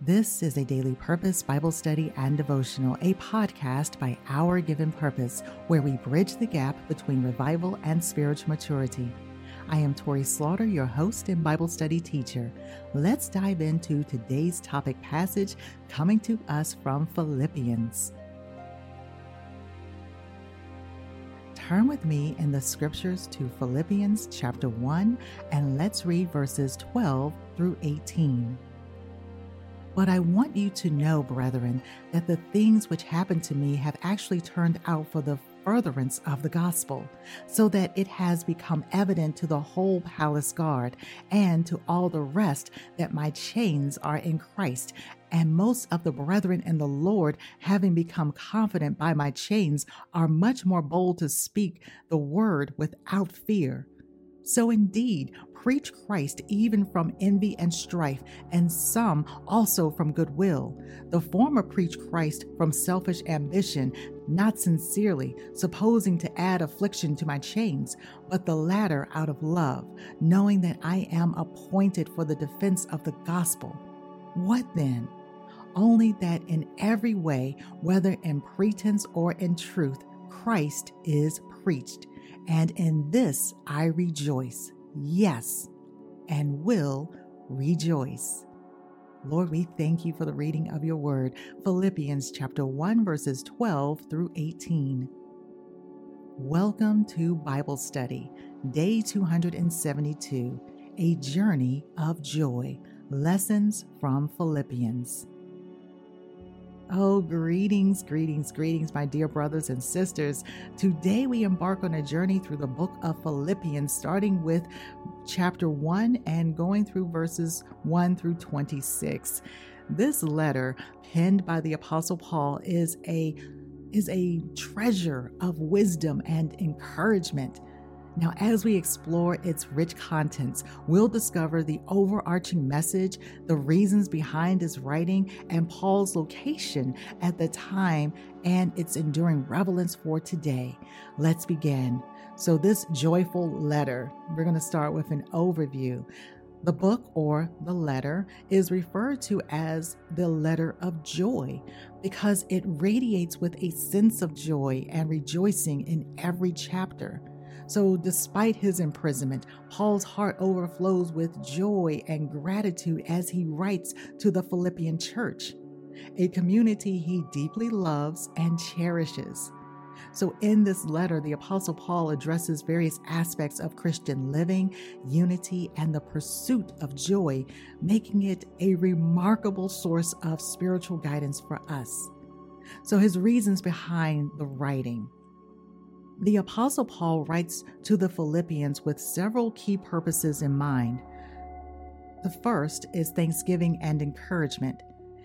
This is a daily purpose Bible study and devotional, a podcast by Our Given Purpose, where we bridge the gap between revival and spiritual maturity. I am Torrie Slaughter, your host and Bible study teacher. Let's dive into today's topic passage coming to us from Philippians. Turn with me in the scriptures to Philippians chapter 1 and let's read verses 12 through 18. But I want you to know, brethren, that the things which happened to me have actually turned out for the furtherance of the gospel, so that it has become evident to the whole palace guard and to all the rest that my chains are in Christ. And most of the brethren in the Lord, having become confident by my chains, are much more bold to speak the word without fear. So indeed, preach Christ even from envy and strife, and some also from goodwill. The former preach Christ from selfish ambition, not sincerely, supposing to add affliction to my chains, but the latter out of love, knowing that I am appointed for the defense of the gospel. What then? Only that in every way, whether in pretense or in truth, Christ is preached and in this I rejoice, yes, and will rejoice. Lord, we thank you for the reading of your word, Philippians chapter 1, verses 12 through 18. Welcome to Bible Study, day 272, a journey of joy, lessons from Philippians. Oh, greetings, greetings, greetings, my dear brothers and sisters. Today we embark on a journey through the book of Philippians, starting with chapter 1 and going through verses 1 through 26. This letter, penned by the Apostle Paul, is a is a treasure of wisdom and encouragement. Now, as we explore its rich contents, we'll discover the overarching message, the reasons behind his writing, and Paul's location at the time and its enduring relevance for today. Let's begin. So, this joyful letter, we're going to start with an overview. The book or the letter is referred to as the letter of joy because it radiates with a sense of joy and rejoicing in every chapter. So, despite his imprisonment, Paul's heart overflows with joy and gratitude as he writes to the Philippian church, a community he deeply loves and cherishes. So, in this letter, the Apostle Paul addresses various aspects of Christian living, unity, and the pursuit of joy, making it a remarkable source of spiritual guidance for us. So, his reasons behind the writing. The Apostle Paul writes to the Philippians with several key purposes in mind. The first is thanksgiving and encouragement.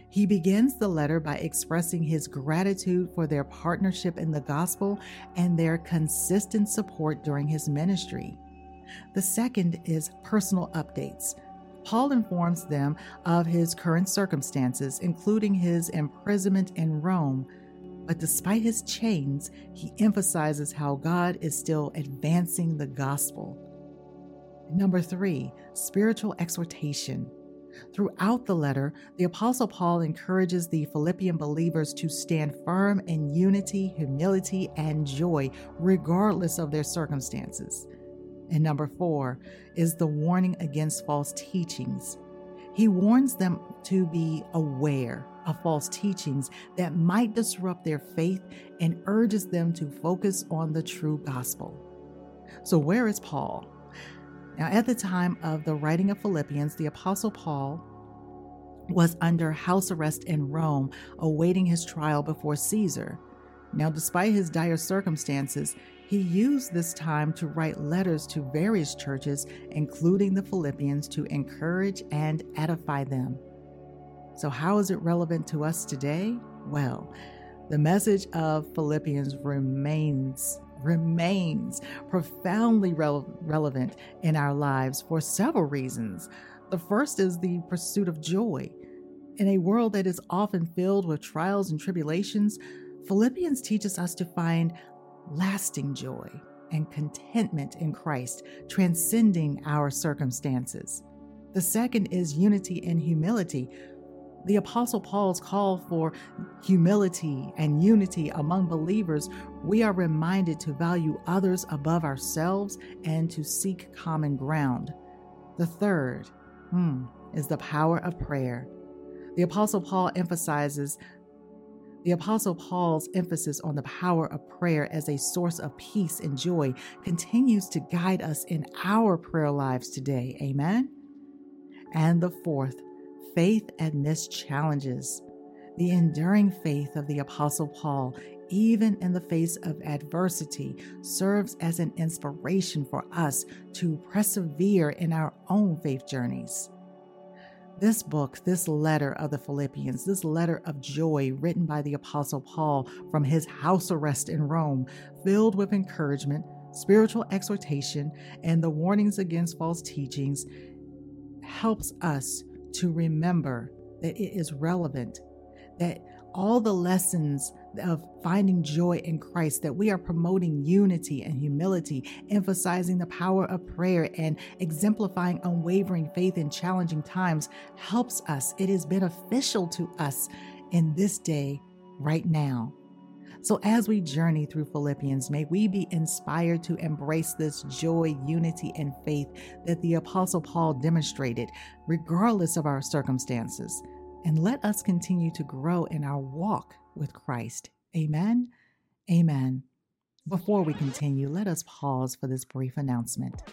He begins the letter by expressing his gratitude for their partnership in the gospel and their consistent support during his ministry. The second is personal updates. Paul informs them of his current circumstances, including his imprisonment in Rome but despite his chains, he emphasizes how God is still advancing the gospel. Number three, spiritual exhortation. Throughout the letter, the Apostle Paul encourages the Philippian believers to stand firm in unity, humility, and joy, regardless of their circumstances. And number four is the warning against false teachings. He warns them to be aware of false teachings that might disrupt their faith and urges them to focus on the true gospel. So, where is Paul? Now, at the time of the writing of Philippians, the Apostle Paul was under house arrest in Rome, awaiting his trial before Caesar. Now, despite his dire circumstances, he used this time to write letters to various churches, including the Philippians, to encourage and edify them. So, how is it relevant to us today? Well, the message of Philippians remains remains profoundly re- relevant in our lives for several reasons. The first is the pursuit of joy. In a world that is often filled with trials and tribulations, Philippians teaches us to find lasting joy and contentment in Christ, transcending our circumstances. The second is unity and humility, The Apostle Paul's call for humility and unity among believers, we are reminded to value others above ourselves and to seek common ground. The third hmm, is the power of prayer. The Apostle Paul emphasizes the Apostle Paul's emphasis on the power of prayer as a source of peace and joy continues to guide us in our prayer lives today. Amen. And the fourth, faith amidst challenges. The enduring faith of the Apostle Paul, even in the face of adversity, serves as an inspiration for us to persevere in our own faith journeys. This book, this letter of the Philippians, this letter of joy written by the Apostle Paul from his house arrest in Rome, filled with encouragement, spiritual exhortation, and the warnings against false teachings, helps us to remember that it is relevant, that all the lessons of finding joy in Christ, that we are promoting unity and humility, emphasizing the power of prayer, and exemplifying unwavering faith in challenging times helps us. It is beneficial to us in this day, right now. So, as we journey through Philippians, may we be inspired to embrace this joy, unity, and faith that the Apostle Paul demonstrated, regardless of our circumstances. And let us continue to grow in our walk with Christ. Amen. Amen. Before we continue, let us pause for this brief announcement.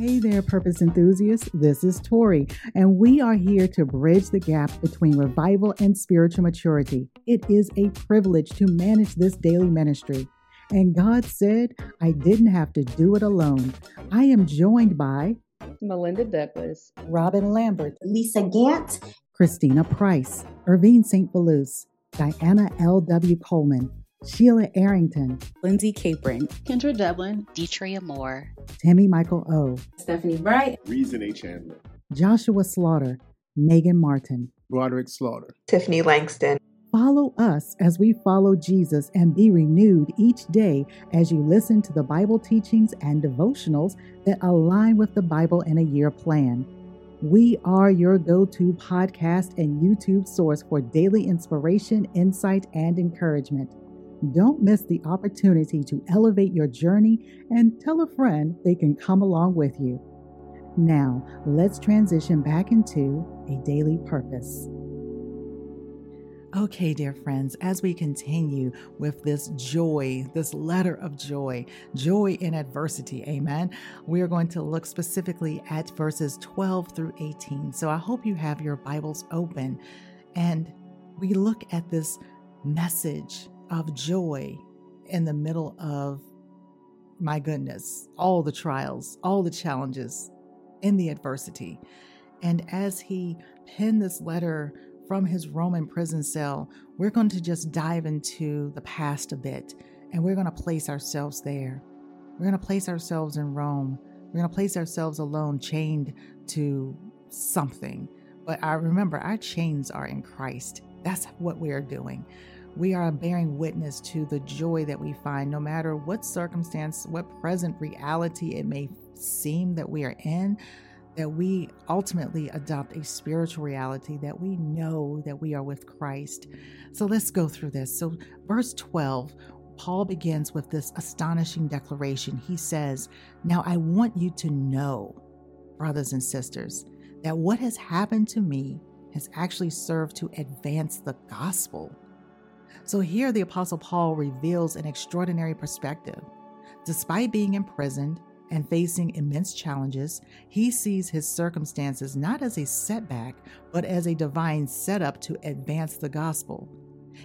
Hey there, purpose enthusiasts. This is Torrie, and we are here to bridge the gap between revival and spiritual maturity. It is a privilege to manage this daily ministry. And God said, I didn't have to do it alone. I am joined by Melinda Douglas, Robin Lambert, Lisa Gant, Christina Price, Irvine St. Belus, Diana L.W. Coleman, Sheila Arrington, Lindsay Capron, Kendra Devlin, Detria Moore, Tammy Michael O, Stephanie Bright, Reason A. Chandler, Joshua Slaughter, Megan Martin, Broderick Slaughter, Tiffany Langston. Follow us as we follow Jesus and be renewed each day as you listen to the Bible teachings and devotionals that align with the Bible in a year plan. We are your go to podcast and YouTube source for daily inspiration, insight, and encouragement. Don't miss the opportunity to elevate your journey and tell a friend they can come along with you. Now, let's transition back into a daily purpose. Okay, dear friends, as we continue with this joy, this letter of joy, joy in adversity, amen, we are going to look specifically at verses 12 through 18. So I hope you have your Bibles open and we look at this message of joy in the middle of my goodness, all the trials, all the challenges, in the adversity. And as he penned this letter from his Roman prison cell, we're going to just dive into the past a bit and we're going to place ourselves there. We're going to place ourselves in Rome. We're going to place ourselves alone, chained to something. But I remember our chains are in Christ. That's what we are doing we are bearing witness to the joy that we find, no matter what circumstance, what present reality it may seem that we are in, that we ultimately adopt a spiritual reality that we know that we are with Christ. So let's go through this. So, verse 12, Paul begins with this astonishing declaration. He says, Now I want you to know, brothers and sisters, that what has happened to me has actually served to advance the gospel so here the Apostle Paul reveals an extraordinary perspective. Despite being imprisoned and facing immense challenges, he sees his circumstances not as a setback, but as a divine setup to advance the gospel.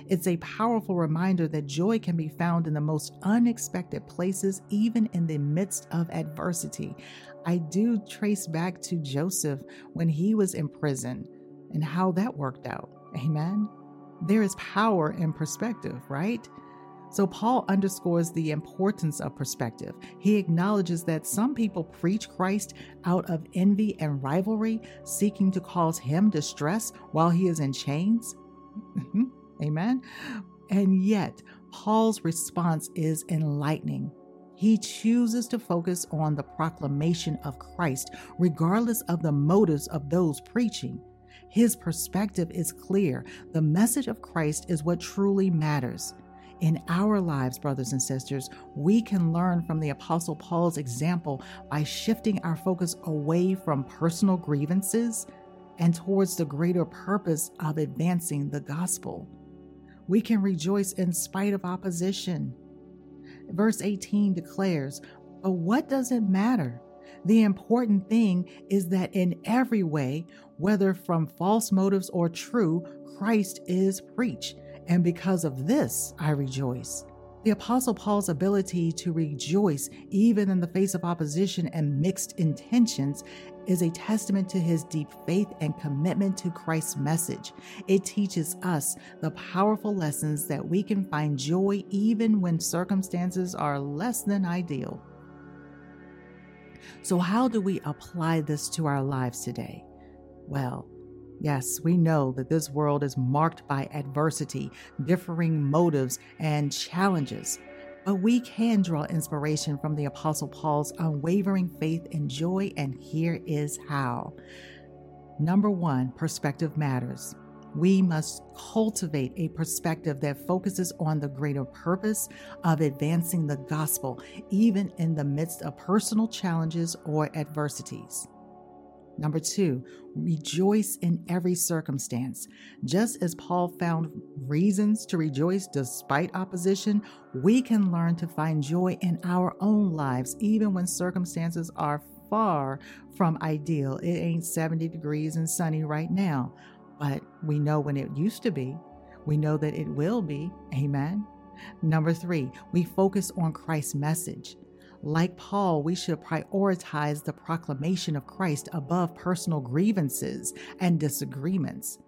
It's a powerful reminder that joy can be found in the most unexpected places, even in the midst of adversity. I do trace back to Joseph when he was in prison and how that worked out. Amen there is power in perspective, right? So, Paul underscores the importance of perspective. He acknowledges that some people preach Christ out of envy and rivalry, seeking to cause him distress while he is in chains. Mm-hmm. Amen. And yet, Paul's response is enlightening. He chooses to focus on the proclamation of Christ, regardless of the motives of those preaching. His perspective is clear. The message of Christ is what truly matters. In our lives, brothers and sisters, we can learn from the Apostle Paul's example by shifting our focus away from personal grievances and towards the greater purpose of advancing the gospel. We can rejoice in spite of opposition. Verse 18 declares, But what does it matter? The important thing is that in every way, whether from false motives or true, Christ is preached and because of this I rejoice. The Apostle Paul's ability to rejoice even in the face of opposition and mixed intentions is a testament to his deep faith and commitment to Christ's message. It teaches us the powerful lessons that we can find joy even when circumstances are less than ideal. So, how do we apply this to our lives today? Well, Yes, we know that this world is marked by adversity, differing motives, and challenges. But we can draw inspiration from the Apostle Paul's unwavering faith and joy, and here is how. Number one, perspective matters. We must cultivate a perspective that focuses on the greater purpose of advancing the gospel, even in the midst of personal challenges or adversities. Number two, rejoice in every circumstance. Just as Paul found reasons to rejoice despite opposition, we can learn to find joy in our own lives, even when circumstances are far from ideal. It ain't 70 degrees and sunny right now, but we know when it used to be. We know that it will be. Amen. Number three, we focus on Christ's message. Like Paul, we should prioritize the proclamation of Christ above personal grievances and disagreements.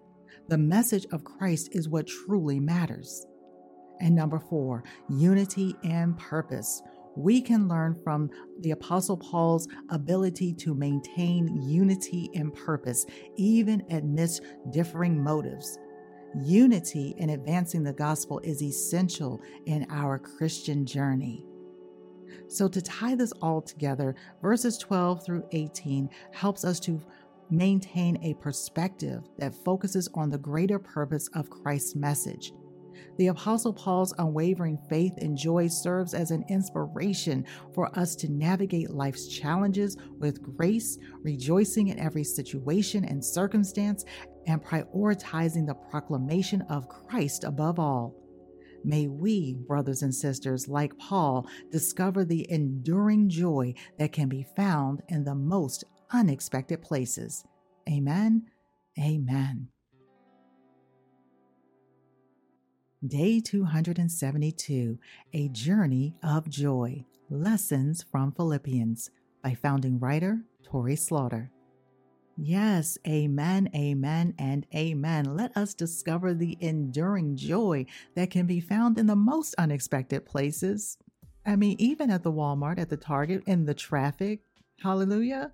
The message of Christ is what truly matters. And number four, unity and purpose. We can learn from the Apostle Paul's ability to maintain unity and purpose, even amidst differing motives. Unity in advancing the gospel is essential in our Christian journey. So, to tie this all together, verses 12 through 18 helps us to maintain a perspective that focuses on the greater purpose of Christ's message. The Apostle Paul's unwavering faith and joy serves as an inspiration for us to navigate life's challenges with grace, rejoicing in every situation and circumstance, and prioritizing the proclamation of Christ above all. May we, brothers and sisters, like Paul, discover the enduring joy that can be found in the most unexpected places. Amen. Amen. Day 272 A Journey of Joy Lessons from Philippians by founding writer Torrie Slaughter. Yes, amen, amen, and amen. Let us discover the enduring joy that can be found in the most unexpected places. I mean, even at the Walmart, at the Target, in the traffic. Hallelujah.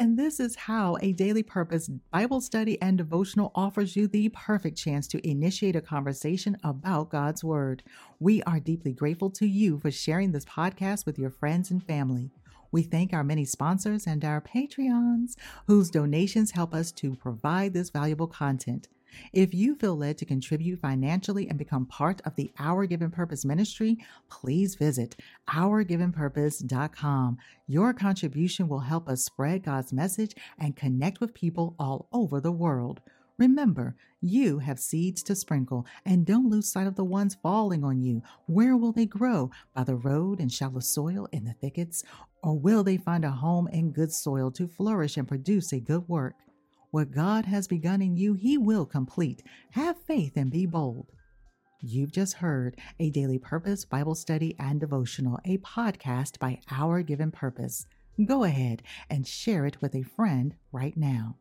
And this is how a daily purpose Bible study and devotional offers you the perfect chance to initiate a conversation about God's Word. We are deeply grateful to you for sharing this podcast with your friends and family. We thank our many sponsors and our Patreons, whose donations help us to provide this valuable content. If you feel led to contribute financially and become part of the Our Given Purpose ministry, please visit ourgivenpurpose.com. Your contribution will help us spread God's message and connect with people all over the world. Remember, you have seeds to sprinkle, and don't lose sight of the ones falling on you. Where will they grow? By the road and shallow soil in the thickets? Or will they find a home in good soil to flourish and produce a good work? What God has begun in you, He will complete. Have faith and be bold. You've just heard a daily purpose Bible study and devotional, a podcast by Our Given Purpose. Go ahead and share it with a friend right now.